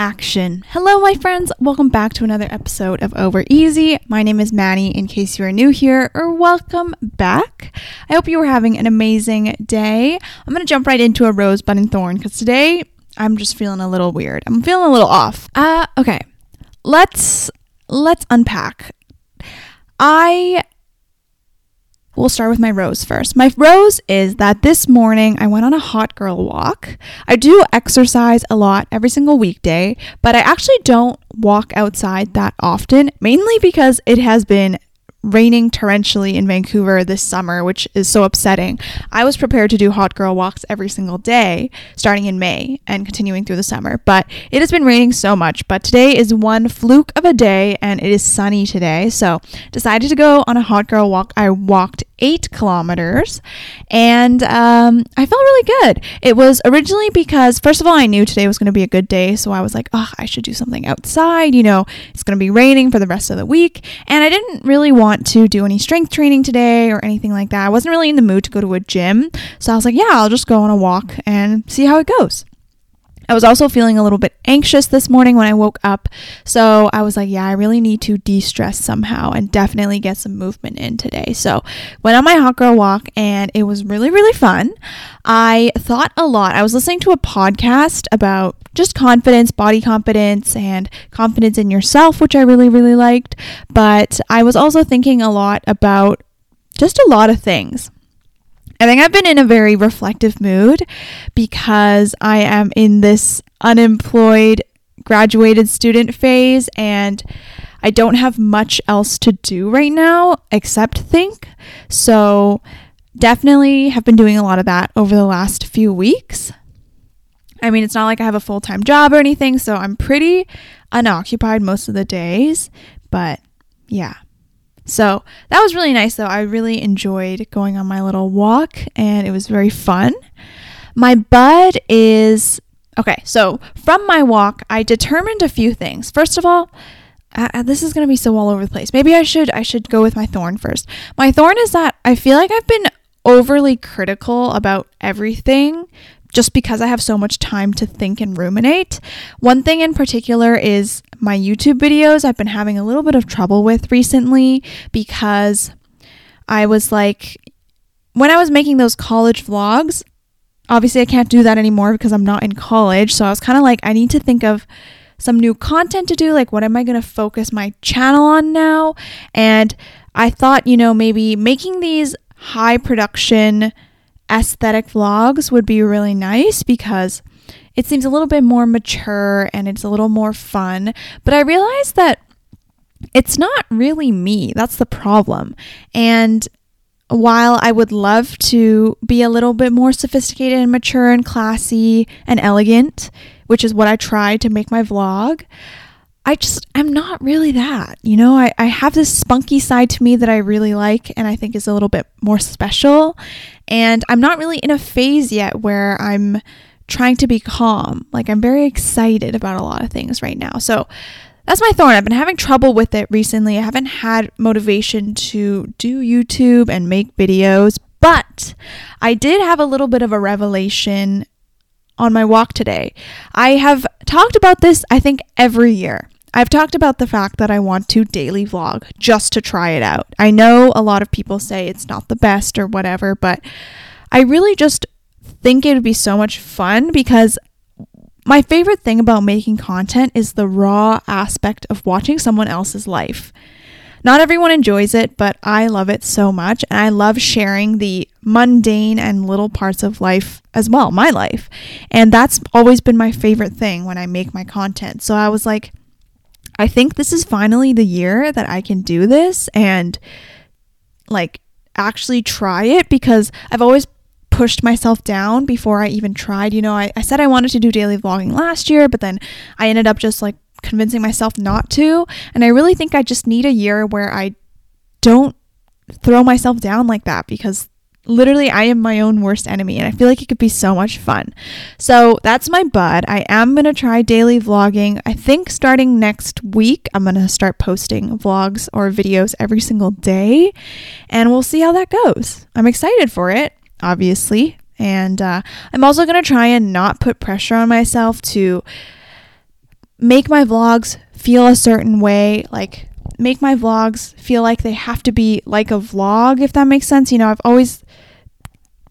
action. Hello, my friends. Welcome back to another episode of Over Easy. My name is Maddie, in case you are new here, or welcome back. I hope you are having an amazing day. I'm going to jump right into a rose, rosebud and thorn because today I'm just feeling a little weird. I'm feeling a little off. Uh, okay. Let's let's unpack. I We'll start with my rose first. My rose is that this morning I went on a hot girl walk. I do exercise a lot every single weekday, but I actually don't walk outside that often, mainly because it has been raining torrentially in Vancouver this summer, which is so upsetting. I was prepared to do hot girl walks every single day starting in May and continuing through the summer, but it has been raining so much. But today is one fluke of a day and it is sunny today. So, decided to go on a hot girl walk. I walked eight kilometers and um, I felt really good. It was originally because, first of all, I knew today was going to be a good day. So I was like, oh, I should do something outside. You know, it's going to be raining for the rest of the week. And I didn't really want want to do any strength training today or anything like that. I wasn't really in the mood to go to a gym. So I was like, yeah, I'll just go on a walk and see how it goes. I was also feeling a little bit anxious this morning when I woke up. So I was like, yeah, I really need to de stress somehow and definitely get some movement in today. So went on my hot girl walk and it was really, really fun. I thought a lot. I was listening to a podcast about just confidence, body confidence, and confidence in yourself, which I really, really liked. But I was also thinking a lot about just a lot of things. I think I've been in a very reflective mood because I am in this unemployed graduated student phase and I don't have much else to do right now except think. So, definitely have been doing a lot of that over the last few weeks. I mean, it's not like I have a full time job or anything, so I'm pretty unoccupied most of the days, but yeah. So that was really nice, though. I really enjoyed going on my little walk and it was very fun. My bud is okay. So from my walk, I determined a few things. First of all, uh, this is going to be so all over the place. Maybe I should I should go with my thorn first. My thorn is that I feel like I've been overly critical about everything just because I have so much time to think and ruminate. One thing in particular is my YouTube videos. I've been having a little bit of trouble with recently because I was like, when I was making those college vlogs, obviously I can't do that anymore because I'm not in college. So I was kind of like, I need to think of some new content to do. Like, what am I going to focus my channel on now? And I thought, you know, maybe making these high production aesthetic vlogs would be really nice because it seems a little bit more mature and it's a little more fun. But I realized that it's not really me. That's the problem. And while I would love to be a little bit more sophisticated and mature and classy and elegant, which is what I try to make my vlog, I just I'm not really that. You know, I, I have this spunky side to me that I really like and I think is a little bit more special. And I'm not really in a phase yet where I'm trying to be calm. Like, I'm very excited about a lot of things right now. So, that's my thorn. I've been having trouble with it recently. I haven't had motivation to do YouTube and make videos, but I did have a little bit of a revelation on my walk today. I have talked about this, I think, every year. I've talked about the fact that I want to daily vlog just to try it out. I know a lot of people say it's not the best or whatever, but I really just think it would be so much fun because my favorite thing about making content is the raw aspect of watching someone else's life. Not everyone enjoys it, but I love it so much. And I love sharing the mundane and little parts of life as well, my life. And that's always been my favorite thing when I make my content. So I was like, I think this is finally the year that I can do this and like actually try it because I've always pushed myself down before I even tried. You know, I, I said I wanted to do daily vlogging last year, but then I ended up just like convincing myself not to. And I really think I just need a year where I don't throw myself down like that because literally I am my own worst enemy and I feel like it could be so much fun. So that's my bud. I am going to try daily vlogging. I think starting next week, I'm going to start posting vlogs or videos every single day and we'll see how that goes. I'm excited for it, obviously. And uh, I'm also going to try and not put pressure on myself to make my vlogs feel a certain way, like make my vlogs feel like they have to be like a vlog, if that makes sense. You know, I've always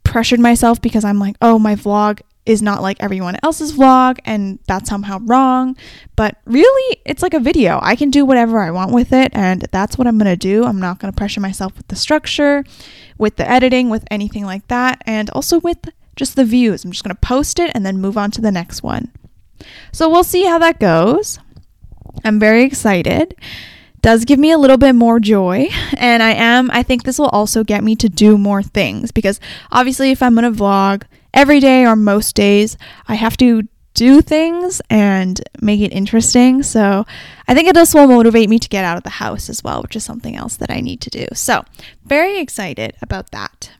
pressured myself because I'm like, oh, my vlog is not like everyone else's vlog and that's somehow wrong. But really, it's like a video. I can do whatever I want with it and that's what I'm going to do. I'm not going to pressure myself with the structure, with the editing, with anything like that, and also with just the views. I'm just going to post it and then move on to the next one. So we'll see how that goes. I'm very excited does give me a little bit more joy and I am I think this will also get me to do more things because obviously if I'm going to vlog every day or most days I have to do things and make it interesting. So I think it just will motivate me to get out of the house as well, which is something else that I need to do. So very excited about that.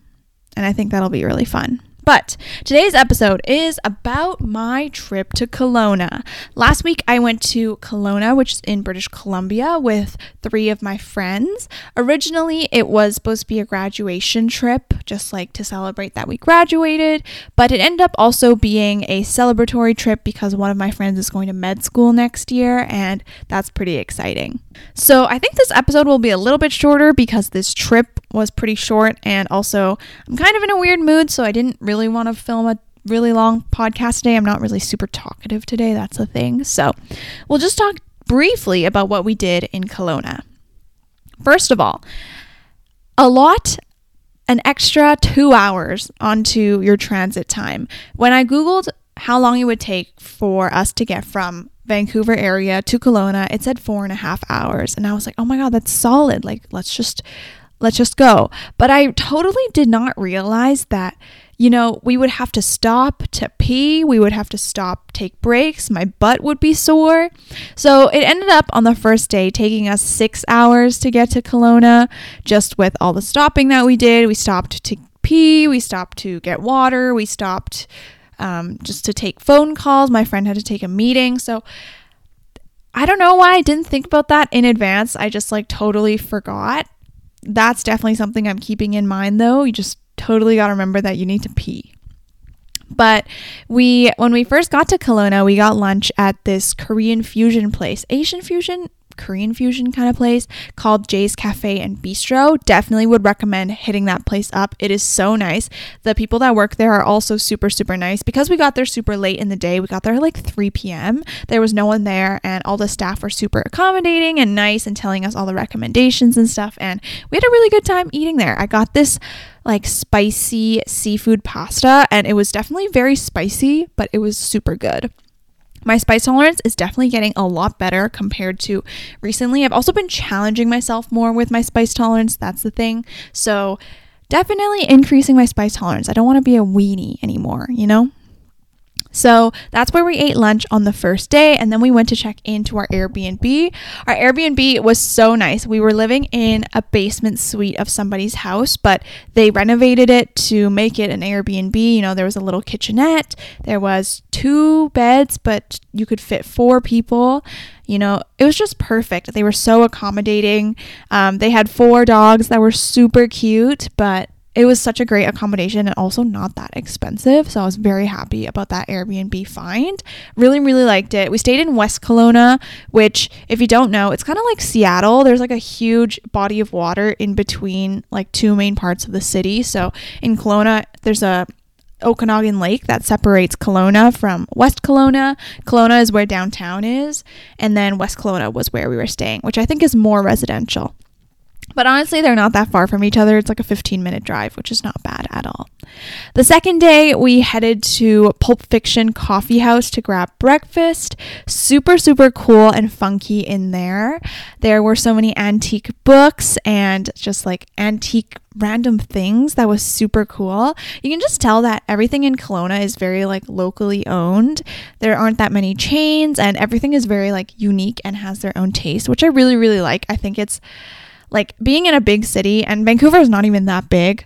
And I think that'll be really fun. But today's episode is about my trip to Kelowna. Last week I went to Kelowna, which is in British Columbia, with three of my friends. Originally, it was supposed to be a graduation trip, just like to celebrate that we graduated, but it ended up also being a celebratory trip because one of my friends is going to med school next year, and that's pretty exciting. So I think this episode will be a little bit shorter because this trip was pretty short, and also I'm kind of in a weird mood, so I didn't really want to film a really long podcast today. I'm not really super talkative today, that's the thing. So we'll just talk briefly about what we did in Kelowna. First of all, a lot an extra two hours onto your transit time. When I Googled how long it would take for us to get from Vancouver area to Kelowna, it said four and a half hours. And I was like, oh my God, that's solid. Like, let's just, let's just go. But I totally did not realize that, you know, we would have to stop to pee. We would have to stop, take breaks. My butt would be sore. So it ended up on the first day taking us six hours to get to Kelowna, just with all the stopping that we did. We stopped to pee. We stopped to get water. We stopped um, just to take phone calls. My friend had to take a meeting. So I don't know why I didn't think about that in advance. I just like totally forgot. That's definitely something I'm keeping in mind though. You just totally got to remember that you need to pee. But we, when we first got to Kelowna, we got lunch at this Korean fusion place. Asian fusion? Korean fusion kind of place called Jay's Cafe and Bistro. Definitely would recommend hitting that place up. It is so nice. The people that work there are also super, super nice. Because we got there super late in the day, we got there like 3 p.m. There was no one there, and all the staff were super accommodating and nice and telling us all the recommendations and stuff. And we had a really good time eating there. I got this like spicy seafood pasta, and it was definitely very spicy, but it was super good. My spice tolerance is definitely getting a lot better compared to recently. I've also been challenging myself more with my spice tolerance. That's the thing. So, definitely increasing my spice tolerance. I don't want to be a weenie anymore, you know? So that's where we ate lunch on the first day, and then we went to check into our Airbnb. Our Airbnb was so nice. We were living in a basement suite of somebody's house, but they renovated it to make it an Airbnb. You know, there was a little kitchenette, there was two beds, but you could fit four people. You know, it was just perfect. They were so accommodating. Um, they had four dogs that were super cute, but it was such a great accommodation and also not that expensive. So I was very happy about that Airbnb find. Really, really liked it. We stayed in West Kelowna, which, if you don't know, it's kind of like Seattle. There's like a huge body of water in between like two main parts of the city. So in Kelowna, there's a Okanagan Lake that separates Kelowna from West Kelowna. Kelowna is where downtown is, and then West Kelowna was where we were staying, which I think is more residential. But honestly, they're not that far from each other. It's like a 15 minute drive, which is not bad at all. The second day, we headed to Pulp Fiction Coffee House to grab breakfast. Super, super cool and funky in there. There were so many antique books and just like antique random things that was super cool. You can just tell that everything in Kelowna is very like locally owned. There aren't that many chains and everything is very like unique and has their own taste, which I really, really like. I think it's like being in a big city, and Vancouver is not even that big,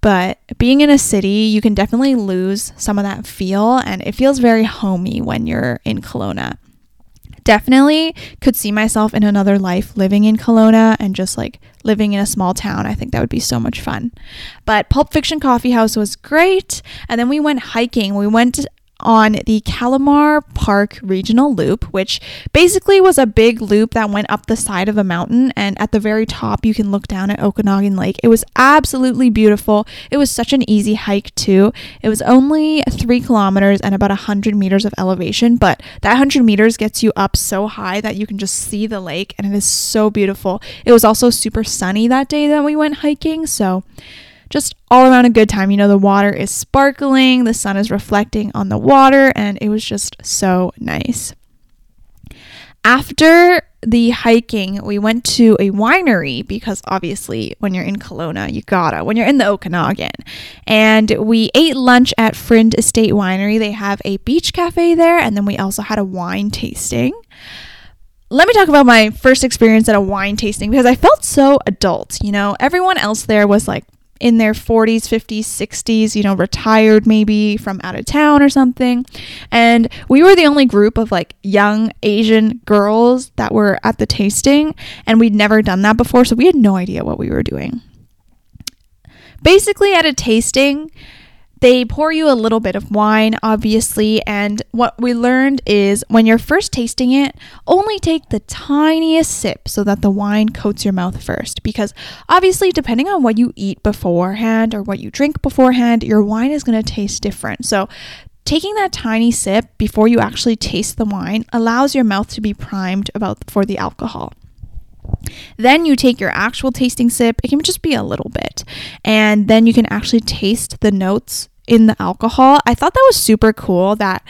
but being in a city, you can definitely lose some of that feel, and it feels very homey when you're in Kelowna. Definitely could see myself in another life living in Kelowna and just like living in a small town. I think that would be so much fun. But Pulp Fiction Coffee House was great. And then we went hiking. We went on the Kalamoir Park Regional Loop, which basically was a big loop that went up the side of a mountain. And at the very top, you can look down at Okanagan Lake. It was absolutely beautiful. It was such an easy hike, too. It was only three kilometers and about 100 meters of elevation, but that 100 meters gets you up so high that you can just see the lake, and it is so beautiful. It was also super sunny that day that we went hiking, so just all around a good time. You know, the water is sparkling, the sun is reflecting on the water, and it was just so nice. After the hiking, we went to a winery because obviously, when you're in Kelowna, you gotta, when you're in the Okanagan. And we ate lunch at Frind Estate Winery. They have a beach cafe there, and then we also had a wine tasting let me talk about my first experience at a wine tasting because I felt so adult. You know, everyone else there was like in their 40s, 50s, 60s, you know, retired maybe from out of town or something. And we were the only group of like young Asian girls that were at the tasting, and we'd never done that before, so we had no idea what we were doing. Basically, at a tasting, they pour you a little bit of wine, obviously, and what we learned is when you're first tasting it, only take the tiniest sip so that the wine coats your mouth first. Because obviously, depending on what you eat beforehand or what you drink beforehand, your wine is going to taste different. So, taking that tiny sip before you actually taste the wine allows your mouth to be primed about for the alcohol. Then you take your actual tasting sip. It can just be a little bit. And then you can actually taste the notes in the alcohol. I thought that was super cool that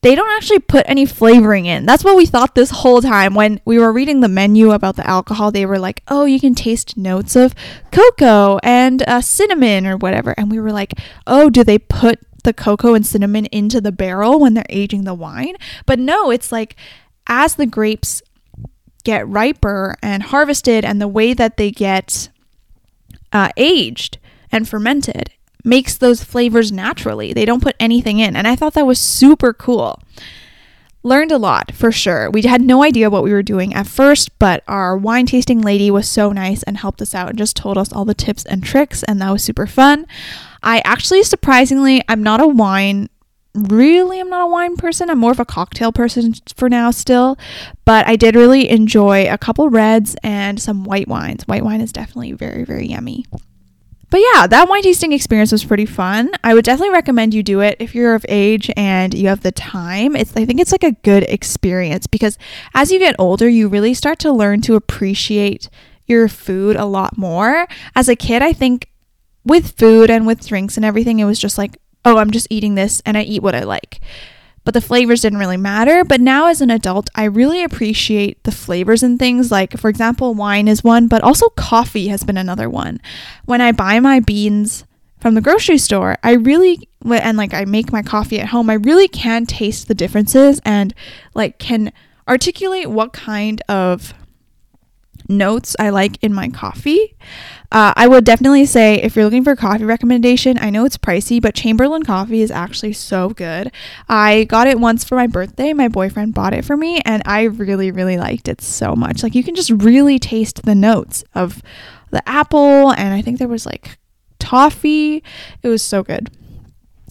they don't actually put any flavoring in. That's what we thought this whole time. When we were reading the menu about the alcohol, they were like, oh, you can taste notes of cocoa and uh, cinnamon or whatever. And we were like, oh, do they put the cocoa and cinnamon into the barrel when they're aging the wine? But no, it's like as the grapes get riper and harvested and the way that they get uh, aged and fermented makes those flavors naturally. They don't put anything in. And I thought that was super cool. Learned a lot for sure. We had no idea what we were doing at first, but our wine tasting lady was so nice and helped us out and just told us all the tips and tricks, and that was super fun. I actually, surprisingly, I'm not a wine really am not a wine person. I'm more of a cocktail person for now still, but I did really enjoy a couple reds and some white wines. White wine is definitely very very yummy. But yeah, that wine tasting experience was pretty fun. I would definitely recommend you do it if you're of age and you have the time. It's I think it's like a good experience because as you get older, you really start to learn to appreciate your food a lot more. As a kid, I think with food and with drinks and everything, it was just like, oh, I'm just eating this and I eat what I like but the flavors didn't really matter. But now as an adult, I really appreciate the flavors and things. Like, for example, wine is one, but also coffee has been another one. When I buy my beans from the grocery store, I really, and like I make my coffee at home, I really can taste the differences and like can articulate what kind of notes I like in my coffee. Uh, I would definitely say if you're looking for a coffee recommendation, I know it's pricey, but Chamberlain coffee is actually so good. I got it once for my birthday. My boyfriend bought it for me, and I really, really liked it so much. Like you can just really taste the notes of the apple, and I think there was like toffee. It was so good.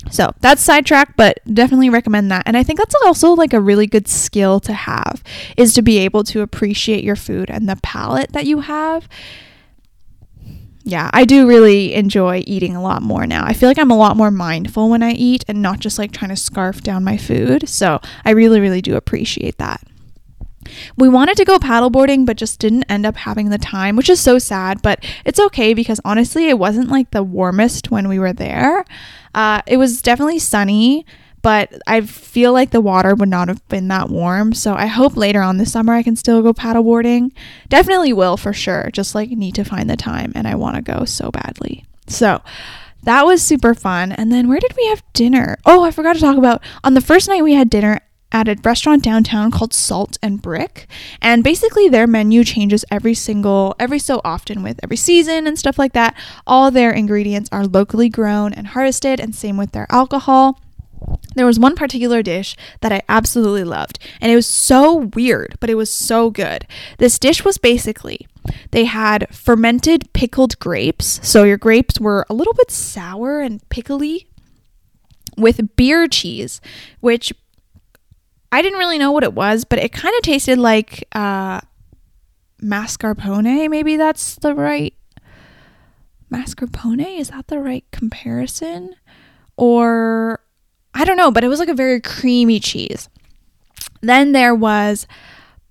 So that's sidetrack, but definitely recommend that. And I think that's also like a really good skill to have is to be able to appreciate your food and the palate that you have. Yeah, I do really enjoy eating a lot more now. I feel like I'm a lot more mindful when I eat and not just like trying to scarf down my food. So I really, really do appreciate that. We wanted to go paddleboarding, but just didn't end up having the time, which is so sad, but it's okay because honestly, it wasn't like the warmest when we were there. Uh, it was definitely sunny, but I feel like the water would not have been that warm. So I hope later on this summer I can still go paddleboarding. Definitely will for sure. Just like need to find the time and I want to go so badly. So that was super fun. And then where did we have dinner? Oh, I forgot to talk about on the first night we had dinner at a restaurant downtown called Salt and Brick. And basically their menu changes every single every so often with every season and stuff like that. All their ingredients are locally grown and harvested and same with their alcohol. There was one particular dish that I absolutely loved, and it was so weird, but it was so good. This dish was basically they had fermented pickled grapes. So your grapes were a little bit sour and pickly with beer cheese, which I didn't really know what it was, but it kind of tasted like uh, mascarpone. Maybe that's the right mascarpone. Is that the right comparison? Or I don't know, but it was like a very creamy cheese. Then there was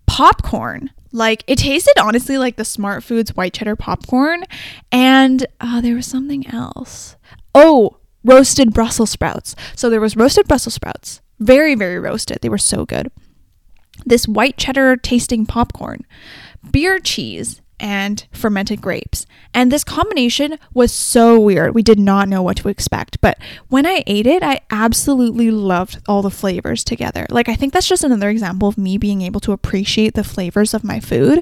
popcorn. Like it tasted honestly like the Smart Foods white cheddar popcorn, and uh, there was something else. Oh, roasted Brussels sprouts. So there was roasted Brussels sprouts, very very roasted. They were so good. This white cheddar tasting popcorn, beer cheese, and fermented grapes. And this combination was so weird. We did not know what to expect. But when I ate it, I absolutely loved all the flavors together. Like, I think that's just another example of me being able to appreciate the flavors of my food.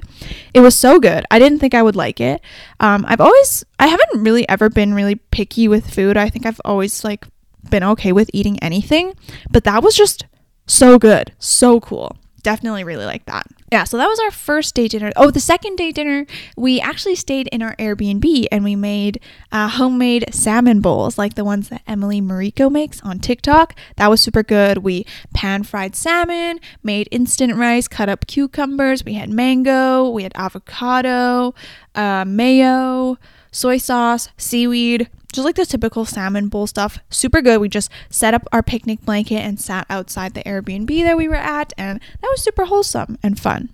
It was so good. I didn't think I would like it. Um, I've always, I haven't really ever been really picky with food. I think I've always, like, been okay with eating anything. But that was just so good. So cool definitely really like that. Yeah, so that was our first day dinner. Oh, the second day dinner, we actually stayed in our Airbnb and we made uh, homemade salmon bowls like the ones that Emily Mariko makes on TikTok. That was super good. We pan fried salmon, made instant rice, cut up cucumbers. We had mango, we had avocado, uh, mayo, soy sauce, seaweed, just like the typical salmon bowl stuff. Super good. We just set up our picnic blanket and sat outside the Airbnb that we were at, and that was super wholesome and fun.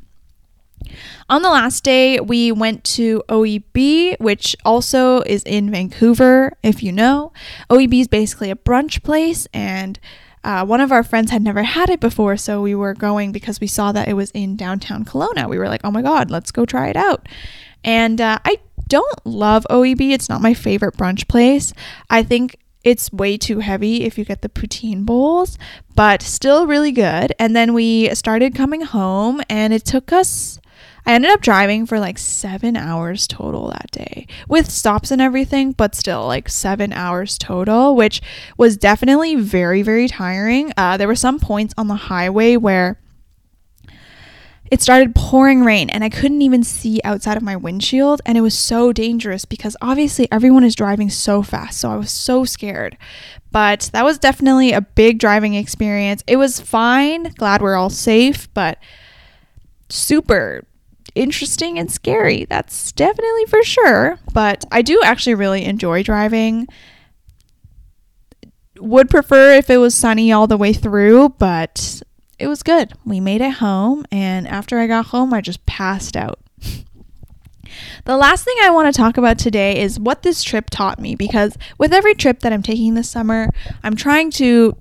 On the last day, we went to OEB, which also is in Vancouver, if you know. OEB is basically a brunch place, and uh, one of our friends had never had it before, so we were going because we saw that it was in downtown Kelowna. We were like, oh my god, let's go try it out. And uh, I don't love OEB. It's not my favorite brunch place. I think it's way too heavy if you get the poutine bowls, but still really good. And then we started coming home, and it took us. I ended up driving for like seven hours total that day with stops and everything, but still like seven hours total, which was definitely very, very tiring. Uh, there were some points on the highway where it started pouring rain and I couldn't even see outside of my windshield. And it was so dangerous because obviously everyone is driving so fast. So I was so scared. But that was definitely a big driving experience. It was fine. Glad we're all safe, but super interesting and scary. That's definitely for sure. But I do actually really enjoy driving. Would prefer if it was sunny all the way through, but it was good. We made it home, and after I got home, I just passed out. The last thing I want to talk about today is what this trip taught me because with every trip that I'm taking this summer, I'm trying to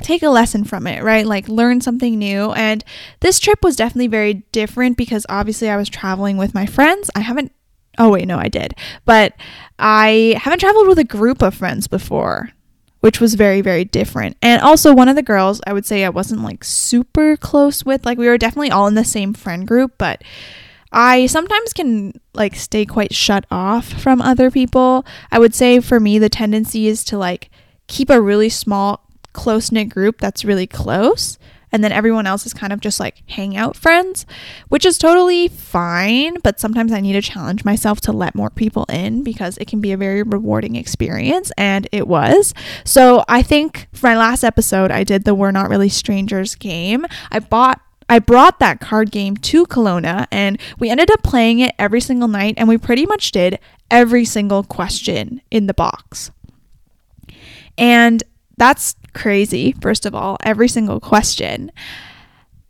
take a lesson from it, right? Like learn something new. And this trip was definitely very different because obviously I was traveling with my friends. I haven't Oh wait, no, I did. But I haven't traveled with a group of friends before which was very, very different. And also, one of the girls I would say I wasn't like super close with. Like, we were definitely all in the same friend group, but I sometimes can like stay quite shut off from other people. I would say for me, the tendency is to like keep a really small, close knit group that's really close and then everyone else is kind of just like hangout friends, which is totally fine. But sometimes I need to challenge myself to let more people in because it can be a very rewarding experience, and it was. So I think for my last episode, I did the We're Not Really Strangers game. I bought I brought that card game to Kelowna and we ended up playing it every single night and we pretty much did every single question in the box. And that's crazy, first of all, every single question.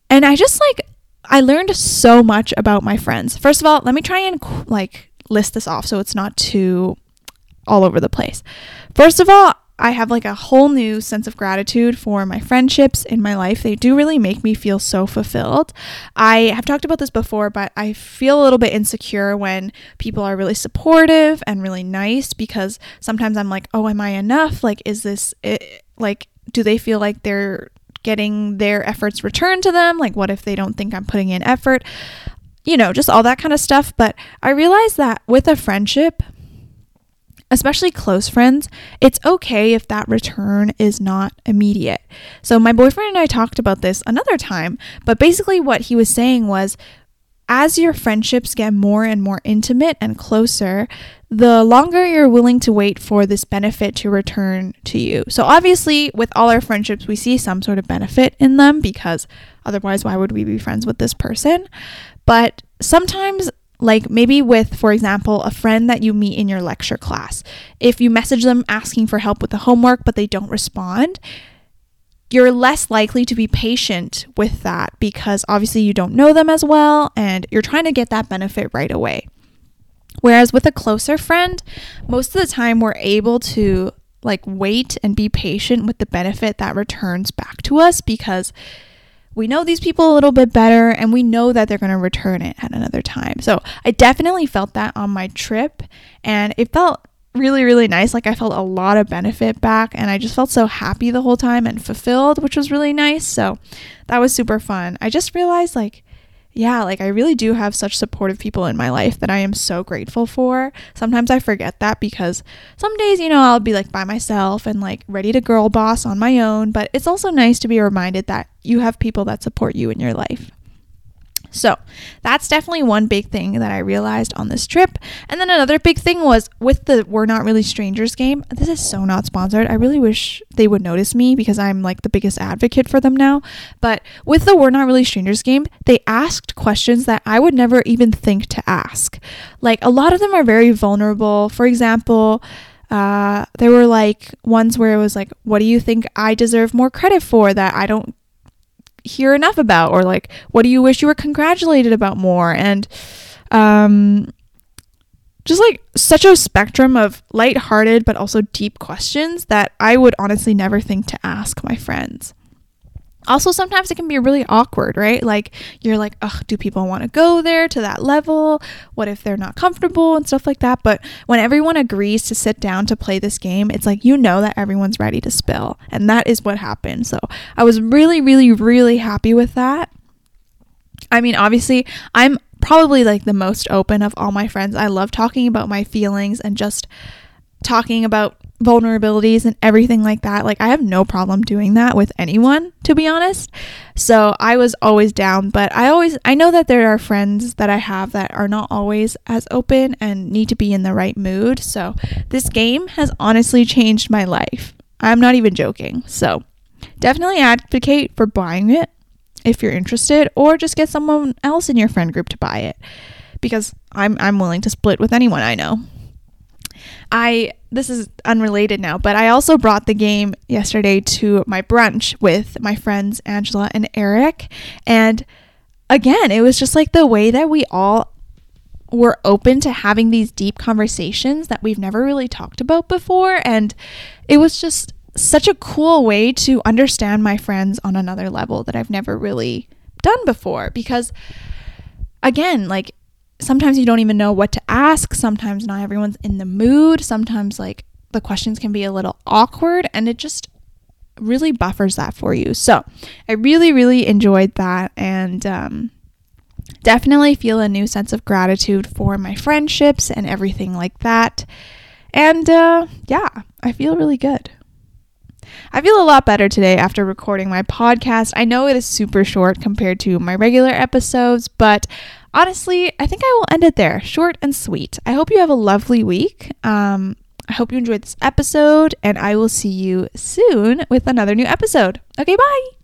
And I just like, I learned so much about my friends. First of all, let me try and like list this off so it's not too all over the place. First of all, I have like a whole new sense of gratitude for my friendships in my life. They do really make me feel so fulfilled. I have talked about this before, but I feel a little bit insecure when people are really supportive and really nice because sometimes I'm like, oh, am I enough? Like, is this it? like, do they feel like they're getting their efforts returned to them? Like, what if they don't think I'm putting in effort? You know, just all that kind of stuff. But I realized that with a friendship, especially close friends, it's okay if that return is not immediate. So, my boyfriend and I talked about this another time, but basically, what he was saying was as your friendships get more and more intimate and closer, the longer you're willing to wait for this benefit to return to you. So, obviously, with all our friendships, we see some sort of benefit in them because otherwise, why would we be friends with this person? But sometimes, like maybe with, for example, a friend that you meet in your lecture class, if you message them asking for help with the homework but they don't respond, you're less likely to be patient with that because obviously you don't know them as well and you're trying to get that benefit right away. Whereas with a closer friend, most of the time we're able to like wait and be patient with the benefit that returns back to us because we know these people a little bit better and we know that they're going to return it at another time. So I definitely felt that on my trip and it felt really, really nice. Like I felt a lot of benefit back and I just felt so happy the whole time and fulfilled, which was really nice. So that was super fun. I just realized like yeah, like I really do have such supportive people in my life that I am so grateful for. Sometimes I forget that because some days, you know, I'll be like by myself and like ready to girl boss on my own, but it's also nice to be reminded that you have people that support you in your life. So that's definitely one big thing that I realized on this trip. And then another big thing was with the We're Not Really Strangers game. This is so not sponsored. I really wish they would notice me because I'm like the biggest advocate for them now. But with the We're Not Really Strangers game, they asked questions that I would never even think to ask. Like a lot of them are very vulnerable. For example, uh, there were like ones where it was like, what do you think I deserve more credit for that I don't hear enough about or like what do you wish you were congratulated about more and um just like such a spectrum of light-hearted but also deep questions that I would honestly never think to ask my friends. Also, sometimes it can be really awkward, right? Like, you're like, ugh, do people want to go there to that level? What if they're not comfortable and stuff like that? But when everyone agrees to sit down to play this game, it's like you know that everyone's ready to spill. And that is what happened. So I was really, really, really happy with that. I mean, obviously, I'm probably like the most open of all my friends. I love talking about my feelings and just talking about vulnerabilities and everything like that. Like, I have no problem doing that with anyone, to be honest. So I was always down, but I always, I know that there are friends that I have that are not always as open and need to be in the right mood. So this game has honestly changed my life. I'm not even joking. So definitely advocate for buying it if you're interested, or just get someone else in your friend group to buy it because I'm, I'm willing to split with anyone I know. I this is unrelated now, but I also brought the game yesterday to my brunch with my friends Angela and Eric. And again, it was just like the way that we all were open to having these deep conversations that we've never really talked about before. And it was just such a cool way to understand my friends on another level that I've never really done before. Because again, like sometimes you don't even know what to ask. Sometimes not everyone's in the mood. Sometimes, like, the questions can be a little awkward and it just really buffers that for you. So, I really, really enjoyed that and um, definitely feel a new sense of gratitude for my friendships and everything like that. And uh, yeah, I feel really good. I feel a lot better today after recording my podcast. I know it is super short compared to my regular episodes, but honestly, I think I will end it there. Short and sweet. I hope you have a lovely week. Um, I hope you enjoyed this episode, and I will see you soon with another new episode. Okay, bye.